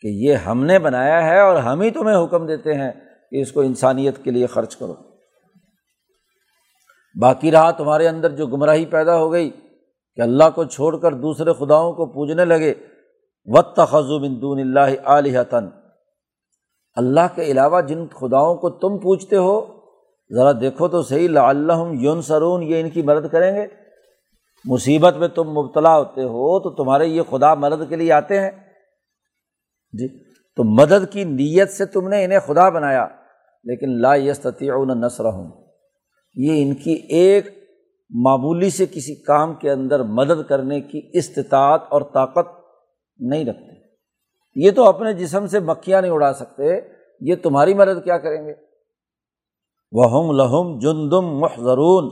کہ یہ ہم نے بنایا ہے اور ہم ہی تمہیں حکم دیتے ہیں کہ اس کو انسانیت کے لیے خرچ کرو۔ باقی رہا تمہارے اندر جو گمراہی پیدا ہو گئی کہ اللہ کو چھوڑ کر دوسرے خداؤں کو پوجنے لگے وط بن دون اللہ علیہ تن اللہ کے علاوہ جن خداؤں کو تم پوچھتے ہو، ذرا دیکھو تو صحیح لا اللہ یون سرون یہ ان کی مدد کریں گے۔ مصیبت میں تم مبتلا ہوتے ہو تو تمہارے یہ خدا مدد کے لیے آتے ہیں۔ جی تو مدد کی نیت سے تم نے انہیں خدا بنایا، لیکن لا یستتی نسر ہوں یہ ان کی ایک معمولی سے کسی کام کے اندر مدد کرنے کی استطاعت اور طاقت نہیں رکھتے۔ یہ تو اپنے جسم سے مکھیاں نہیں اڑا سکتے، یہ تمہاری مدد کیا کریں گے؟ وہ ہم لہم جندم محضرون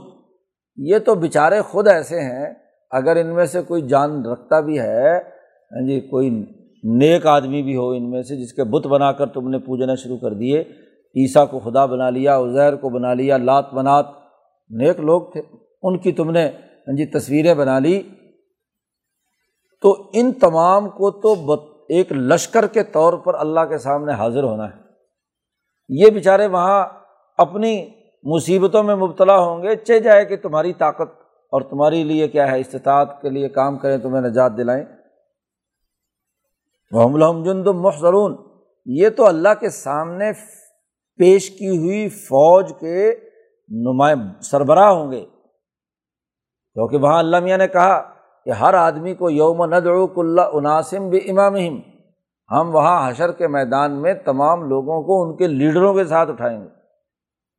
یہ تو بیچارے خود ایسے ہیں، اگر ان میں سے کوئی جان رکھتا بھی ہے ہاں جی کوئی نیک آدمی بھی ہو ان میں سے جس کے بت بنا کر تم نے پوجنا شروع کر دیے عیسیٰ کو خدا بنا لیا عزیر کو بنا لیا، لات بنات، نیک لوگ تھے۔ ان کی تم نے ہاں جی تصویریں بنا لی۔ تو ان تمام کو تو ایک لشکر کے طور پر اللہ کے سامنے حاضر ہونا ہے۔ یہ بیچارے وہاں اپنی مصیبتوں میں مبتلا ہوں گے۔ چہ جائے کہ تمہاری طاقت اور تمہاری لیے کیا ہے؟ استطاعت کے لیے کام کریں تمہیں نجات دلائیں۔ محمد الحم جند محضرون۔ یہ تو اللہ کے سامنے پیش کی ہوئی فوج کے نمایاں سربراہ ہوں گے۔ کیونکہ وہاں اللہ میاں نے کہا کہ ہر آدمی کو یوم ندعوک اللہ عناسم بھی امام ہم وہاں حشر کے میدان میں تمام لوگوں کو ان کے لیڈروں کے ساتھ اٹھائیں گے۔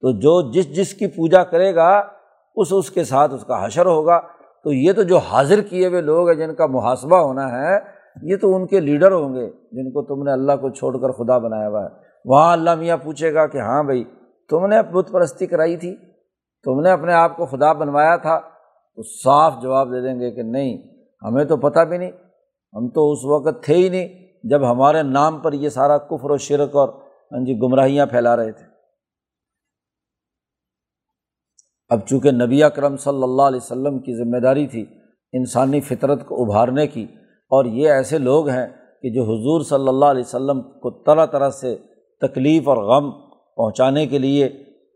تو جو جس جس کی پوجا کرے گا، اس اس کے ساتھ اس کا حشر ہوگا۔ تو یہ تو جو حاضر کیے ہوئے لوگ ہیں، جن کا محاسبہ ہونا ہے، یہ تو ان کے لیڈر ہوں گے، جن کو تم نے اللہ کو چھوڑ کر خدا بنایا ہوا ہے۔ وہاں اللہ میاں پوچھے گا کہ ہاں بھائی، تم نے بت پرستی کرائی تھی، تم نے اپنے آپ کو خدا بنوایا تھا، تو صاف جواب دے دیں گے کہ نہیں، ہمیں تو پتہ بھی نہیں، ہم تو اس وقت تھے ہی نہیں جب ہمارے نام پر یہ سارا کفر و شرک اور ہاں جی گمراہیاں پھیلا رہے تھے۔ اب چونکہ نبی اکرم صلی اللہ علیہ وسلم کی ذمہ داری تھی انسانی فطرت کو ابھارنے کی، اور یہ ایسے لوگ ہیں کہ جو حضور صلی اللہ علیہ وسلم کو طرح طرح سے تکلیف اور غم پہنچانے کے لیے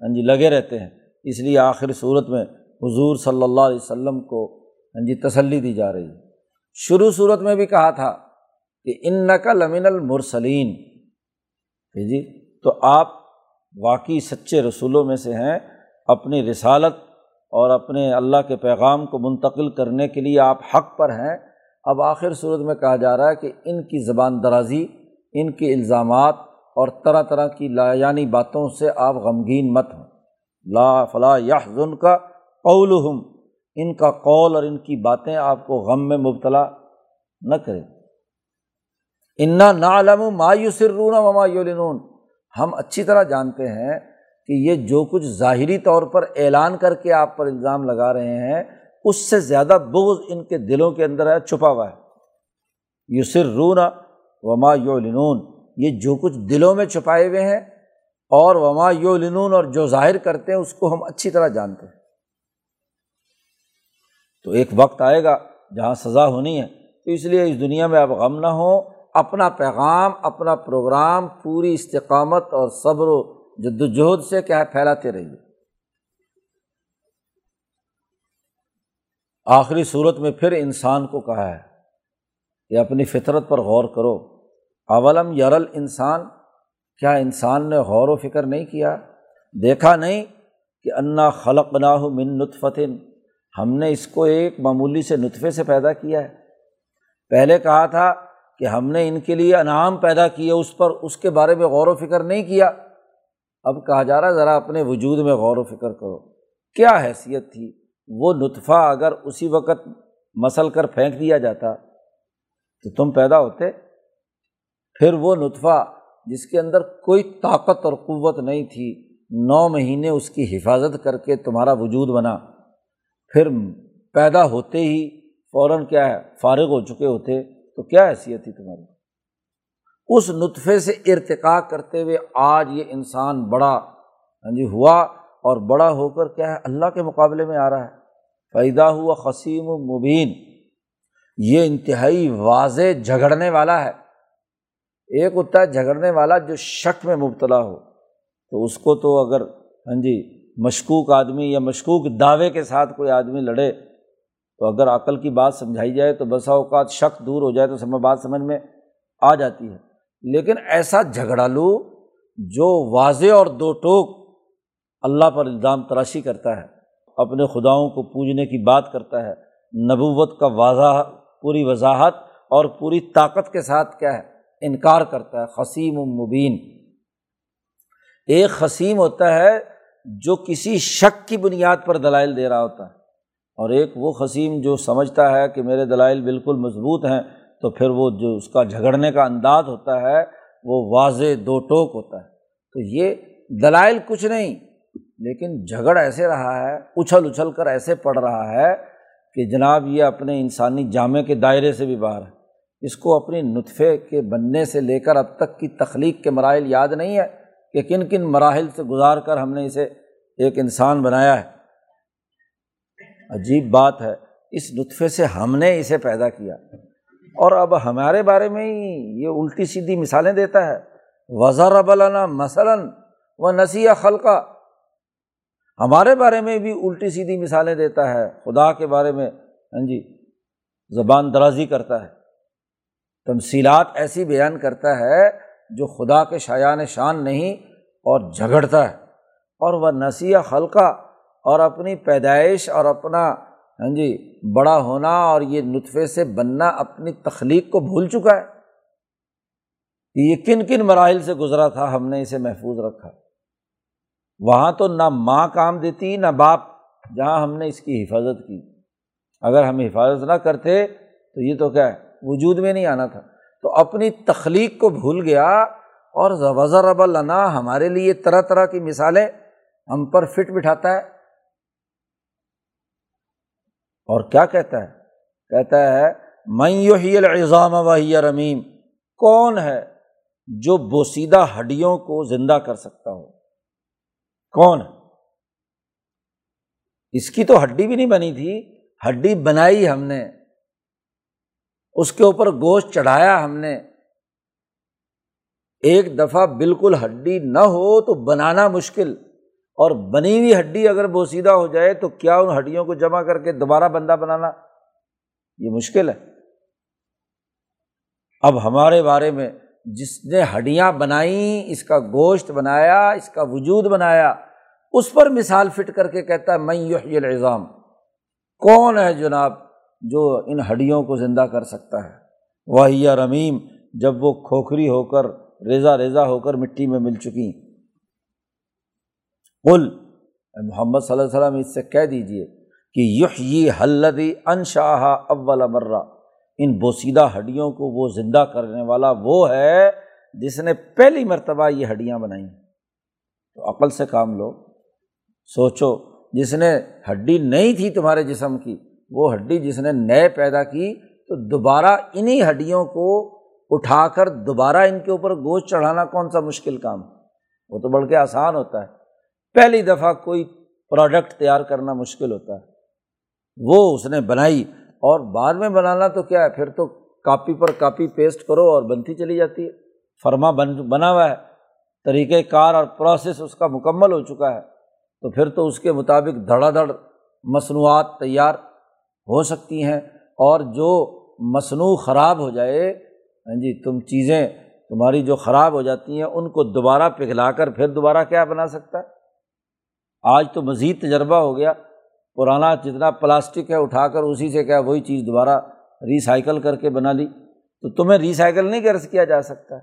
ہاں جی لگے رہتے ہیں۔ اس لیے آخر صورت میں حضور صلی اللہ علیہ وسلم کو ہاں جی تسلی دی جا رہی ہے۔ شروع صورت میں بھی کہا تھا کہ ان نقل امین المرسلین جی تو آپ واقعی سچے رسولوں میں سے ہیں۔ اپنی رسالت اور اپنے اللہ کے پیغام کو منتقل کرنے کے لیے آپ حق پر ہیں۔ اب آخر صورت میں کہا جا رہا ہے کہ ان کی زبان درازی، ان کے الزامات اور طرح طرح کی لا یعنی باتوں سے آپ غمگین مت ہوں۔ لا فلاں یا کا قول ان کا قول اور ان کی باتیں آپ کو غم میں مبتلا نہ کریں۔ انا نالم مایوسرون و مایولنون ہم اچھی طرح جانتے ہیں کہ یہ جو کچھ ظاہری طور پر اعلان کر کے آپ پر الزام لگا رہے ہیں، اس سے زیادہ بغض ان کے دلوں کے اندر ہے، چھپا ہوا ہے۔ یوسر رونا وما یو یہ جو کچھ دلوں میں چھپائے ہوئے ہیں اور وما یو لنون اور جو ظاہر کرتے ہیں اس کو ہم اچھی طرح جانتے ہیں۔ تو ایک وقت آئے گا جہاں سزا ہونی ہے۔ تو اس لیے اس دنیا میں اب غم نہ ہو اپنا پیغام، اپنا پروگرام، پوری استقامت اور صبر و جدوجہد سے کیا پھیلاتے رہیے۔ آخری صورت میں پھر انسان کو کہا ہے کہ اپنی فطرت پر غور کرو۔ اولم یرل انسان، کیا انسان نے غور و فکر نہیں کیا؟ دیکھا نہیں کہ انا خلق نہ من نطفتن، ہم نے اس کو ایک معمولی سے نطفے سے پیدا کیا ہے۔ پہلے کہا تھا کہ ہم نے ان کے لیے انعام پیدا کیے، اس پر اس کے بارے میں غور و فکر نہیں کیا۔ اب کہا جا رہا ذرا اپنے وجود میں غور و فکر کرو۔ کیا حیثیت تھی؟ وہ نطفہ اگر اسی وقت مسل کر پھینک دیا جاتا تو تم پیدا ہوتے؟ پھر وہ نطفہ جس کے اندر کوئی طاقت اور قوت نہیں تھی، نو مہینے اس کی حفاظت کر کے تمہارا وجود بنا۔ پھر پیدا ہوتے ہی فوراً کیا ہے، فارغ ہو چکے ہوتے۔ تو کیا حیثیت تھی تمہاری؟ اس نطفے سے ارتقا کرتے ہوئے آج یہ انسان بڑا ہاں جی ہوا اور بڑا ہو کر کیا ہے، اللہ کے مقابلے میں آ رہا ہے۔ فائدہ ہوا قسیم و مبین یہ انتہائی واضح جھگڑنے والا ہے۔ ایک ہوتا ہے جھگڑنے والا جو شک میں مبتلا ہو، تو اس کو تو اگر ہاں جی مشکوک آدمی یا مشکوک دعوے کے ساتھ کوئی آدمی لڑے، تو اگر عقل کی بات سمجھائی جائے تو بسا اوقات شک دور ہو جائے تو سمجھ، بات سمجھ میں آ جاتی ہے۔ لیکن ایسا جھگڑا لو جو واضح اور دو ٹوک اللہ پر الزام تراشی کرتا ہے، اپنے خداؤں کو پوجنے کی بات کرتا ہے۔ نبوت کا واضح، پوری وضاحت اور پوری طاقت کے ساتھ کیا ہے؟ انکار کرتا ہے قسیم و مبین۔ ایک قسیم ہوتا ہے جو کسی شک کی بنیاد پر دلائل دے رہا ہوتا ہے۔ اور ایک وہ قسیم جو سمجھتا ہے کہ میرے دلائل بالکل مضبوط ہیں، تو پھر وہ جو اس کا جھگڑنے کا انداز ہوتا ہے، وہ واضح دو ٹوک ہوتا ہے۔ تو یہ دلائل کچھ نہیں، لیکن جھگڑ ایسے رہا ہے، اچھل اچھل کر ایسے پڑ رہا ہے کہ جناب یہ اپنے انسانی جامع کے دائرے سے بھی باہر ہے۔ اس کو اپنی نطفے کے بننے سے لے کر اب تک کی تخلیق کے مراحل یاد نہیں ہے کہ کن کن مراحل سے گزار کر ہم نے اسے ایک انسان بنایا ہے۔ عجیب بات ہے، اس نطفے سے ہم نے اسے پیدا کیا۔ اور اب ہمارے بارے میں ہی یہ الٹی سیدھی مثالیں دیتا ہے۔ وزار ابلانا مثلاً و نسیح خلقہ ہمارے بارے میں بھی الٹی سیدھی مثالیں دیتا ہے۔ خدا کے بارے میں ہاں جی زبان درازی کرتا ہے۔ تمصیلات ایسی بیان کرتا ہے جو خدا کے شایان شان نہیں اور جھگڑتا ہے۔ اور وہ نسیح خلقہ اور اپنی پیدائش اور اپنا ہاں جی بڑا ہونا اور یہ نطفے سے بننا اپنی تخلیق کو بھول چکا ہے۔ کہ یہ کن کن مراحل سے گزرا تھا ہم نے اسے محفوظ رکھا۔ وہاں تو نہ ماں کام دیتی، نہ باپ، جہاں ہم نے اس کی حفاظت کی۔ اگر ہم حفاظت نہ کرتے تو یہ تو کیا ہے؟ وجود میں نہیں آنا تھا۔ تو اپنی تخلیق کو بھول گیا اور وزر رب اللہ ہمارے لیے طرح طرح کی مثالیں ہم پر فٹ بٹھاتا ہے۔ اور کیا کہتا ہے؟ کہتا ہے میں الزام وحی رمیم، کون ہے جو بوسیدہ ہڈیوں کو زندہ کر سکتا ہو؟ کون ہے؟ اس کی تو ہڈی بھی نہیں بنی تھی، ہڈی بنائی ہم نے۔ اس کے اوپر گوشت چڑھایا ہم نے۔ ایک دفعہ بالکل ہڈی نہ ہو تو بنانا مشکل، اور بنی ہوئی ہڈی اگر بوسیدہ ہو جائے تو کیا ان ہڈیوں کو جمع کر کے دوبارہ بندہ بنانا؟ یہ مشکل ہے۔ اب ہمارے بارے میں جس نے ہڈیاں بنائیں، اس کا گوشت بنایا، اس کا وجود بنایا، اس پر مثال فٹ کر کے کہتا ہے میں یہ الزام کون ہے جناب؟ جو ان ہڈیوں کو زندہ کر سکتا ہے۔ وہی رمیم جب وہ کھوکھری ہو کر ریزا ریزا ہو کر مٹی میں مل چکی قل محمد صلی اللہ علیہ وسلم، اس سے کہہ دیجیے کہ یحیی حلدی انشاہ اول مرہ۔ ان بوسیدہ ہڈیوں کو وہ زندہ کرنے والا وہ ہے جس نے پہلی مرتبہ یہ ہڈیاں بنائیں تو عقل سے کام لو، سوچو، جس نے ہڈی نہیں تھی تمہارے جسم کی وہ ہڈی جس نے نئے پیدا کی تو دوبارہ انہیں ہڈیوں کو اٹھا کر دوبارہ ان کے اوپر گوشت چڑھانا کون سا مشکل کام؟ وہ تو بڑھ کے آسان ہوتا ہے۔ پہلی دفعہ کوئی پروڈکٹ تیار کرنا مشکل ہوتا ہے۔ وہ اس نے بنائی اور بعد میں بنانا تو کیا ہے؟ پھر تو کاپی پر کاپی پیسٹ کرو اور بنتی چلی جاتی ہے۔ فرما بن، بنا ہوا ہے۔ طریقۂ کار اور پروسیس اس کا مکمل ہو چکا ہے۔ تو پھر تو اس کے مطابق دھڑا دھڑ مصنوعات تیار ہو سکتی ہیں اور جو مصنوع خراب ہو جائے ہاں جی تم چیزیں، تمہاری جو خراب ہو جاتی ہیں، ان کو دوبارہ پگھلا کر پھر دوبارہ کیا بنا سکتا ہے؟ آج تو مزید تجربہ ہو گیا، پرانا جتنا پلاسٹک ہے، اٹھا کر اسی سے کیا وہی چیز دوبارہ ریسائکل کر کے بنا لی۔ تو تمہیں ریسائکل نہیں کر کیا جا سکتا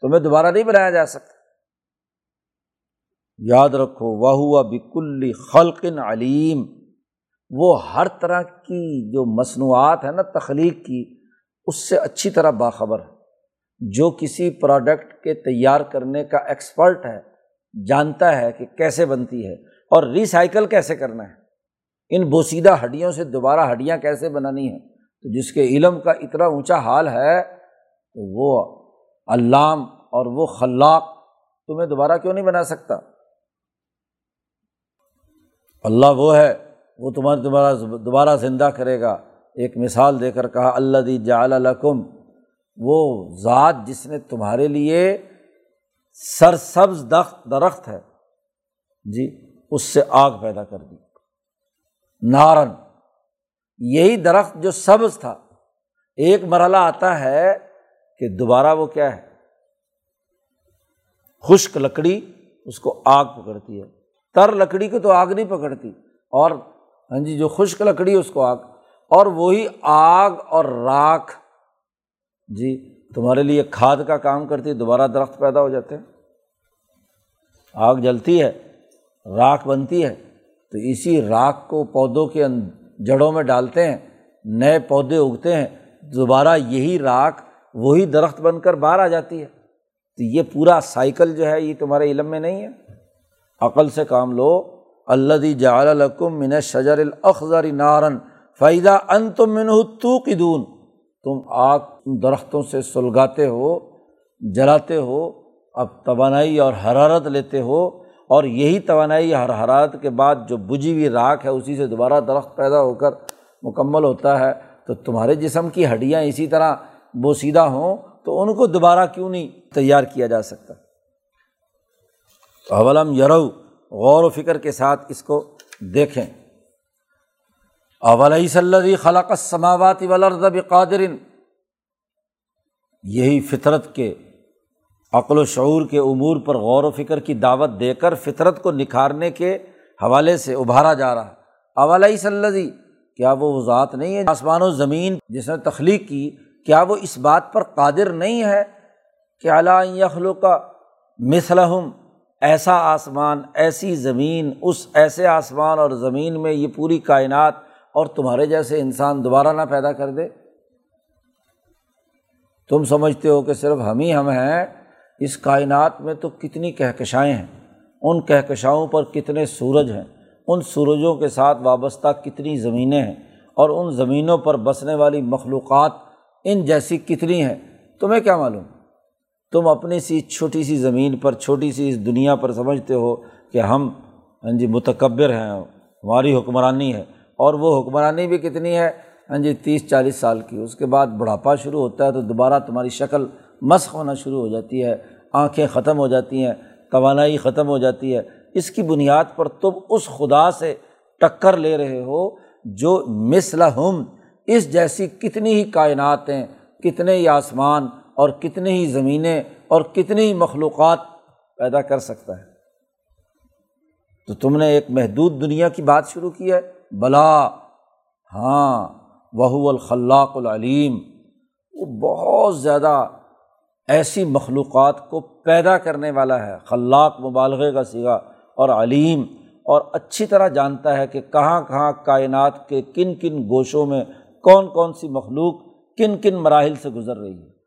تمہیں دوبارہ نہیں بنایا جا سکتا۔ یاد رکھو وہ ہوا بکل خلقن علیم وہ ہر طرح کی جو مصنوعات ہیں نا، تخلیق کی، اس سے اچھی طرح باخبر ہے جو کسی پروڈکٹ کے تیار کرنے کا ایکسپرٹ ہے، جانتا ہے کہ کیسے بنتی ہے اور ریسائکل کیسے کرنا ہے۔ ان بوسیدہ ہڈیوں سے دوبارہ ہڈیاں کیسے بنانی ہیں؟ تو جس کے علم کا اتنا اونچا حال ہے، تو وہ علام اور وہ خلاق تمہیں دوبارہ کیوں نہیں بنا سکتا؟ اللہ وہ ہے وہ تمہارے دوبارہ دوبارہ زندہ کرے گا۔ ایک مثال دے کر کہا اللہ دی جعل وہ ذات جس نے تمہارے لیے سر سبز دخت، درخت ہے۔ جی اس سے آگ پیدا کر دی۔ نارن، یہی درخت جو سبز تھا۔ ایک مرحلہ آتا ہے کہ دوبارہ وہ کیا ہے؟ خشک لکڑی اس کو آگ پکڑتی ہے۔ تر لکڑی کو تو آگ نہیں پکڑتی۔ اور ہاں جی جو خشک لکڑی اس کو آگ، اور وہی آگ اور راکھ۔ جی تمہارے لیے کھاد کا کام کرتی ہے، دوبارہ درخت پیدا ہو جاتے ہیں۔ آگ جلتی ہے، راکھ بنتی ہے، تو اسی راکھ کو پودوں کے جڑوں میں ڈالتے ہیں، نئے پودے اگتے ہیں، دوبارہ یہی راکھ، وہی درخت بن کر باہر آ جاتی ہے۔ تو یہ پورا سائیکل جو ہے، یہ تمہارے علم میں نہیں ہے۔ عقل سے کام لو۔ اللہ دی الکم من شجر الخذر نارن فائدہ ان تم من تو قدون تم آگ درختوں سے سلگاتے ہو، جلاتے ہو، اب توانائی اور حرارت لیتے ہو اور یہی توانائی ہر حرارت کے بعد جو بجھی ہوئی راکھ ہے اسی سے دوبارہ درخت پیدا ہو کر مکمل ہوتا ہے۔ تو تمہارے جسم کی ہڈیاں اسی طرح بوسیدہ ہوں، تو ان کو دوبارہ کیوں نہیں تیار کیا جا سکتا؟ اولم یرو غور و فکر کے ساتھ اس کو دیکھیں۔ اولئی صلی خلق سماوات ولرد قادرن یہی فطرت کے عقل و شعور کے امور پر غور و فکر کی دعوت دے کر فطرت کو نکھارنے کے حوالے سے ابھارا جا رہا۔ ہے اولا صلی کیا وہ ذات نہیں ہے آسمان و زمین جس نے تخلیق کی، کیا وہ اس بات پر قادر نہیں ہے کہ اعلیٰ یخلو کا مثلہم؟ ایسا آسمان، ایسی زمین، اس ایسے آسمان اور زمین میں یہ پوری کائنات اور تمہارے جیسے انسان دوبارہ نہ پیدا کر دے۔ تم سمجھتے ہو کہ صرف ہم ہی ہم ہیں۔ اس کائنات میں تو کتنی کہکشائیں ہیں۔ ان کہکشاؤں پر کتنے سورج ہیں۔ ان سورجوں کے ساتھ وابستہ کتنی زمینیں ہیں۔ اور ان زمینوں پر بسنے والی مخلوقات ان جیسی کتنی ہیں۔ تمہیں کیا معلوم؟ تم اپنی سی چھوٹی سی زمین پر، چھوٹی سی اس دنیا پر سمجھتے ہو کہ ہم ہاں جی متکبر ہیں، ہماری حکمرانی ہے۔ اور وہ حکمرانی بھی کتنی ہے؟ ہاں جی تیس، چالیس سال کی۔ اس کے بعد بڑھاپا شروع ہوتا ہے تو دوبارہ تمہاری شکل مسخ ہونا شروع ہو جاتی ہے۔ آنکھیں ختم ہو جاتی ہیں، توانائی ختم ہو جاتی ہے۔ اس کی بنیاد پر تم اس خدا سے ٹکر لے رہے ہو جو مثلا ہم اس جیسی کتنی ہی کائناتیں کتنے ہی آسمان اور کتنے ہی زمینیں اور کتنی ہی مخلوقات پیدا کر سکتا ہے۔ تو تم نے ایک محدود دنیا کی بات شروع کی ہے۔ بلا ہاں وہ الخلاق العلیم۔ وہ بہت زیادہ ایسی مخلوقات کو پیدا کرنے والا ہے۔ خلاق مبالغے کا سگا اور علیم۔ اور اچھی طرح جانتا ہے کہ کہاں کہاں کائنات کے کن کن گوشوں میں کون کون سی مخلوق کن کن مراحل سے گزر رہی ہے۔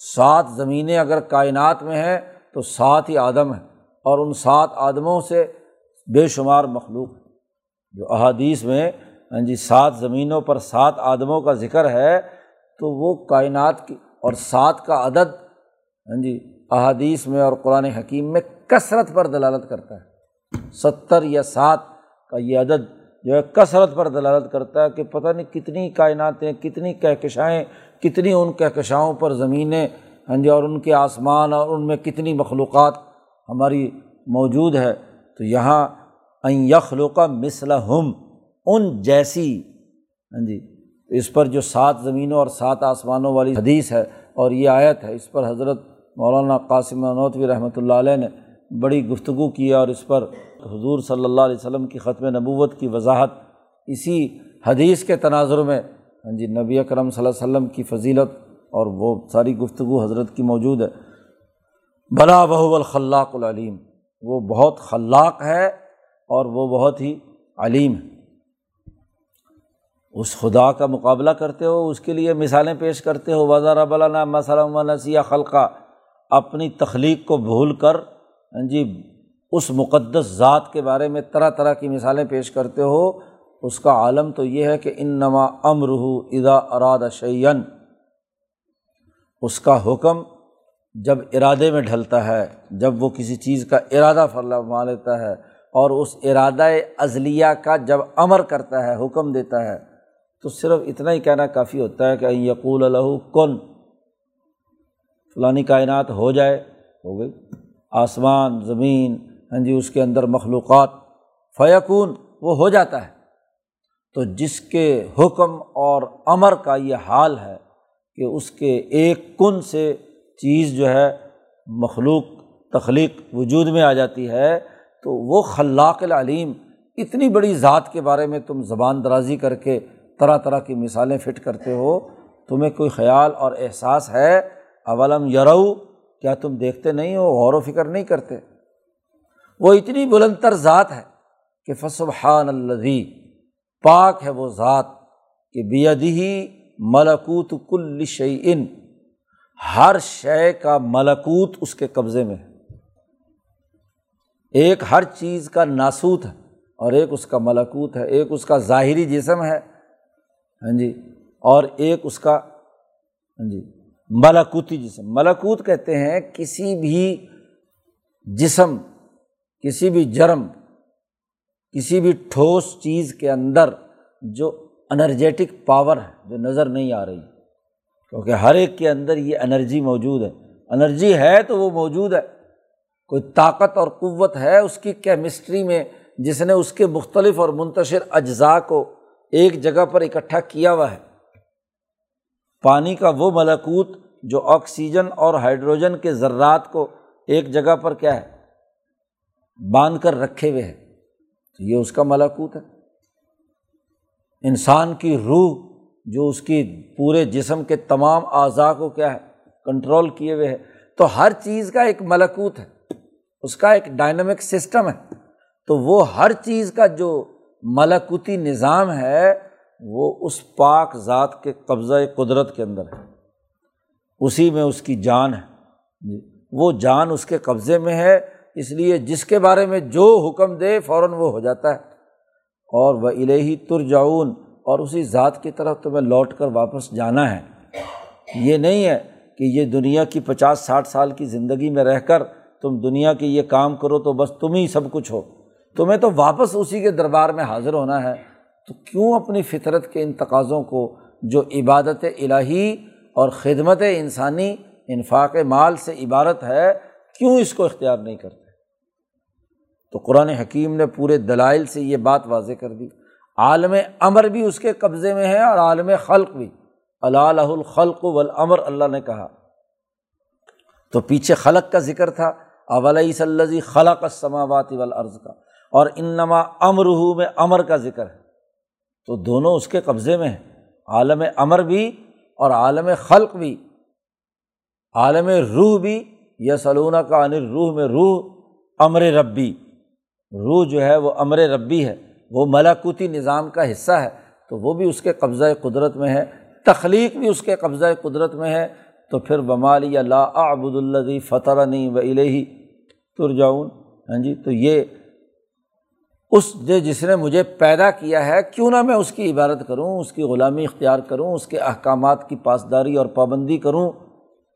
سات زمینیں اگر کائنات میں ہیں تو سات ہی آدم ہیں اور ان سات آدموں سے بے شمار مخلوق جو احادیث میں ہاں جی سات زمینوں پر سات آدموں کا ذکر ہے، تو وہ کائنات کی اور سات کا عدد ہاں جی احادیث میں اور قرآن حکیم میں کثرت پر دلالت کرتا ہے۔ ستر یا سات کا یہ عدد جو ہے کثرت پر دلالت کرتا ہے کہ پتہ نہیں کتنی کائناتیں، کتنی کہکشائیں کتنی ان کہکشاؤں پر زمینیں ہاں جی اور ان کے آسمان اور ان میں کتنی مخلوقات ہماری موجود ہے، تو یہاں این یخلو کا مثلا ہم ان جیسی ہاں جی اس پر جو سات زمینوں اور سات آسمانوں والی حدیث ہے اور یہ آیت ہے، اس پر حضرت مولانا قاسم انوتوی رحمۃ اللہ علیہ نے بڑی گفتگو کی اور اس پر حضور صلی اللہ علیہ وسلم کی ختم نبوت کی وضاحت اسی حدیث کے تناظر میں ہاں جی نبی اکرم صلی اللہ علیہ وسلم کی فضیلت اور وہ ساری گفتگو حضرت کی موجود ہے۔ بلا بہو الخلاق العلیم، وہ بہت خلاق ہے اور وہ بہت ہی علیم ہے۔ اس خدا کا مقابلہ کرتے ہو، اس کے لیے مثالیں پیش کرتے ہو۔ وزا رب اللہ نسیہ خلقہ اپنی تخلیق کو بھول کر ہاں جی اس مقدس ذات کے بارے میں طرح طرح کی مثالیں پیش کرتے ہو۔ اس کا عالم تو یہ ہے کہ ان نما امرح ادا اراد شعین اس کا حکم جب ارادے میں ڈھلتا ہے، جب وہ کسی چیز کا ارادہ فرما لیتا ہے اور اس ارادہ ازلیہ کا جب امر کرتا ہے، حکم دیتا ہے، تو صرف اتنا ہی کہنا کافی ہوتا ہے کہ یقول الح کن، فلانی کائنات ہو جائے، ہو گئی۔ آسمان، زمین ہاں جی اس کے اندر مخلوقات فیقون وہ ہو جاتا ہے۔ تو جس کے حکم اور امر کا یہ حال ہے کہ اس کے ایک کن سے چیز جو ہے مخلوق، تخلیق وجود میں آ جاتی ہے، تو وہ خلاق العلیم اتنی بڑی ذات کے بارے میں تم زبان درازی کر کے طرح طرح کی مثالیں فٹ کرتے ہو، تمہیں کوئی خیال اور احساس ہے؟ اولم یرو، کیا تم دیکھتے نہیں ہو؟ غور و فکر نہیں کرتے؟ وہ اتنی بلند تر ذات ہے کہ فصبحان الدی پاک ہے وہ ذات کہ بیدی ملکوت کل شعین ہر شے کا ملکوت اس کے قبضے میں ہے۔ ایک ہر چیز کا ناسوت ہے اور ایک اس کا ملکوت ہے، ایک اس کا ظاہری جسم ہے۔ ہاں جی اور ایک اس کا ہاں جی ملکوتی جسم۔ ملکوت کہتے ہیں کسی بھی جسم، کسی بھی جرم کسی بھی ٹھوس چیز کے اندر جو انرجیٹک پاور ہے، جو نظر نہیں آ رہی، کیونکہ ہر ایک کے اندر یہ انرجی موجود ہے۔ انرجی ہے تو وہ موجود ہے۔ کوئی طاقت اور قوت ہے اس کی کیمسٹری میں جس نے اس کے مختلف اور منتشر اجزاء کو ایک جگہ پر اکٹھا کیا ہوا ہے۔ پانی کا وہ ملکوت جو آکسیجن اور ہائیڈروجن کے ذرات کو ایک جگہ پر کیا ہے، باندھ کر رکھے ہوئے ہے۔ تو یہ اس کا ملاکوت ہے۔ انسان کی روح جو اس کی پورے جسم کے تمام اعضاء کو کیا ہے، کنٹرول کیے ہوئے ہے، تو ہر چیز کا ایک ملکوت ہے۔ اس کا ایک ڈائنامک سسٹم ہے۔ تو وہ ہر چیز کا جو ملکوتی نظام ہے، وہ اس پاک ذات کے قبضۂ قدرت کے اندر ہے۔ اسی میں اس کی جان ہے۔ جی وہ جان اس کے قبضے میں ہے۔ اس لیے جس کے بارے میں جو حکم دے فوراً وہ ہو جاتا ہے۔ اور وہ الہی ترجعون، اور اسی ذات کی طرف تمہیں لوٹ کر واپس جانا ہے۔ یہ نہیں ہے کہ یہ دنیا کی پچاس ساٹھ سال کی زندگی میں رہ کر تم دنیا کے یہ کام کرو تو بس تم ہی سب کچھ ہو۔ تمہیں تو واپس اسی کے دربار میں حاضر ہونا ہے۔ تو کیوں اپنی فطرت کے ان تقاضوں کو جو عبادت الہی اور خدمت انسانی، انفاق مال سے عبارت ہے، کیوں اس کو اختیار نہیں کرتے؟ تو قرآن حکیم نے پورے دلائل سے یہ بات واضح کر دی۔ عالم امر بھی اس کے قبضے میں ہے اور عالم خلق بھی۔ اللہ الخلق والامر، اللہ نے کہا۔ تو پیچھے خلق کا ذکر تھا۔ اولئی صلی خلق السماوات والارض کا۔ اور انما امر میں امر کا ذکر ہے۔ تو دونوں اس کے قبضے میں ہیں۔ عالم امر بھی اور عالم خلق بھی۔ عالم روح بھی۔ یا سلونہ کا انر روح میں روح، امر ربی۔ روح جو ہے وہ امر ربی ہے، وہ ملاکوتی نظام کا حصہ ہے، تو وہ بھی اس کے قبضۂ قدرت میں ہے، تخلیق بھی اس کے قبضۂ قدرت میں ہے، تو پھر بمالی اللہ آبد الدی فتح و الہی ترجاؤن ہاں جی تو یہ اس جس نے مجھے پیدا کیا ہے، کیوں نہ میں اس کی عبادت کروں، اس کی غلامی اختیار کروں، اس کے احکامات کی پاسداری اور پابندی کروں۔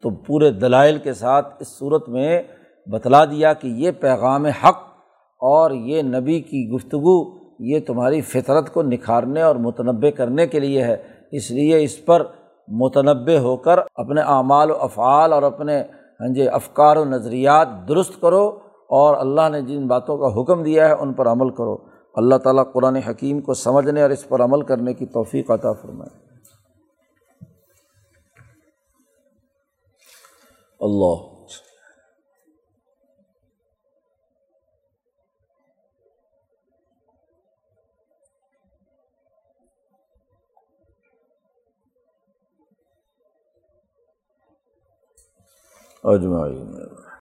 تو پورے دلائل کے ساتھ اس صورت میں بتلا دیا کہ یہ پیغام حق اور یہ نبی کی گفتگو یہ تمہاری فطرت کو نکھارنے اور متنوع کرنے کے لیے ہے۔ اس لیے اس پر متنوع ہو کر اپنے اعمال و افعال اور اپنے ہاں جی افکار و نظریات درست کرو اور اللہ نے جن باتوں کا حکم دیا ہے ان پر عمل کرو۔ اللہ تعالیٰ قرآن حکیم کو سمجھنے اور اس پر عمل کرنے کی توفیق عطا فرمائے۔ اللہ۔ اجمعین۔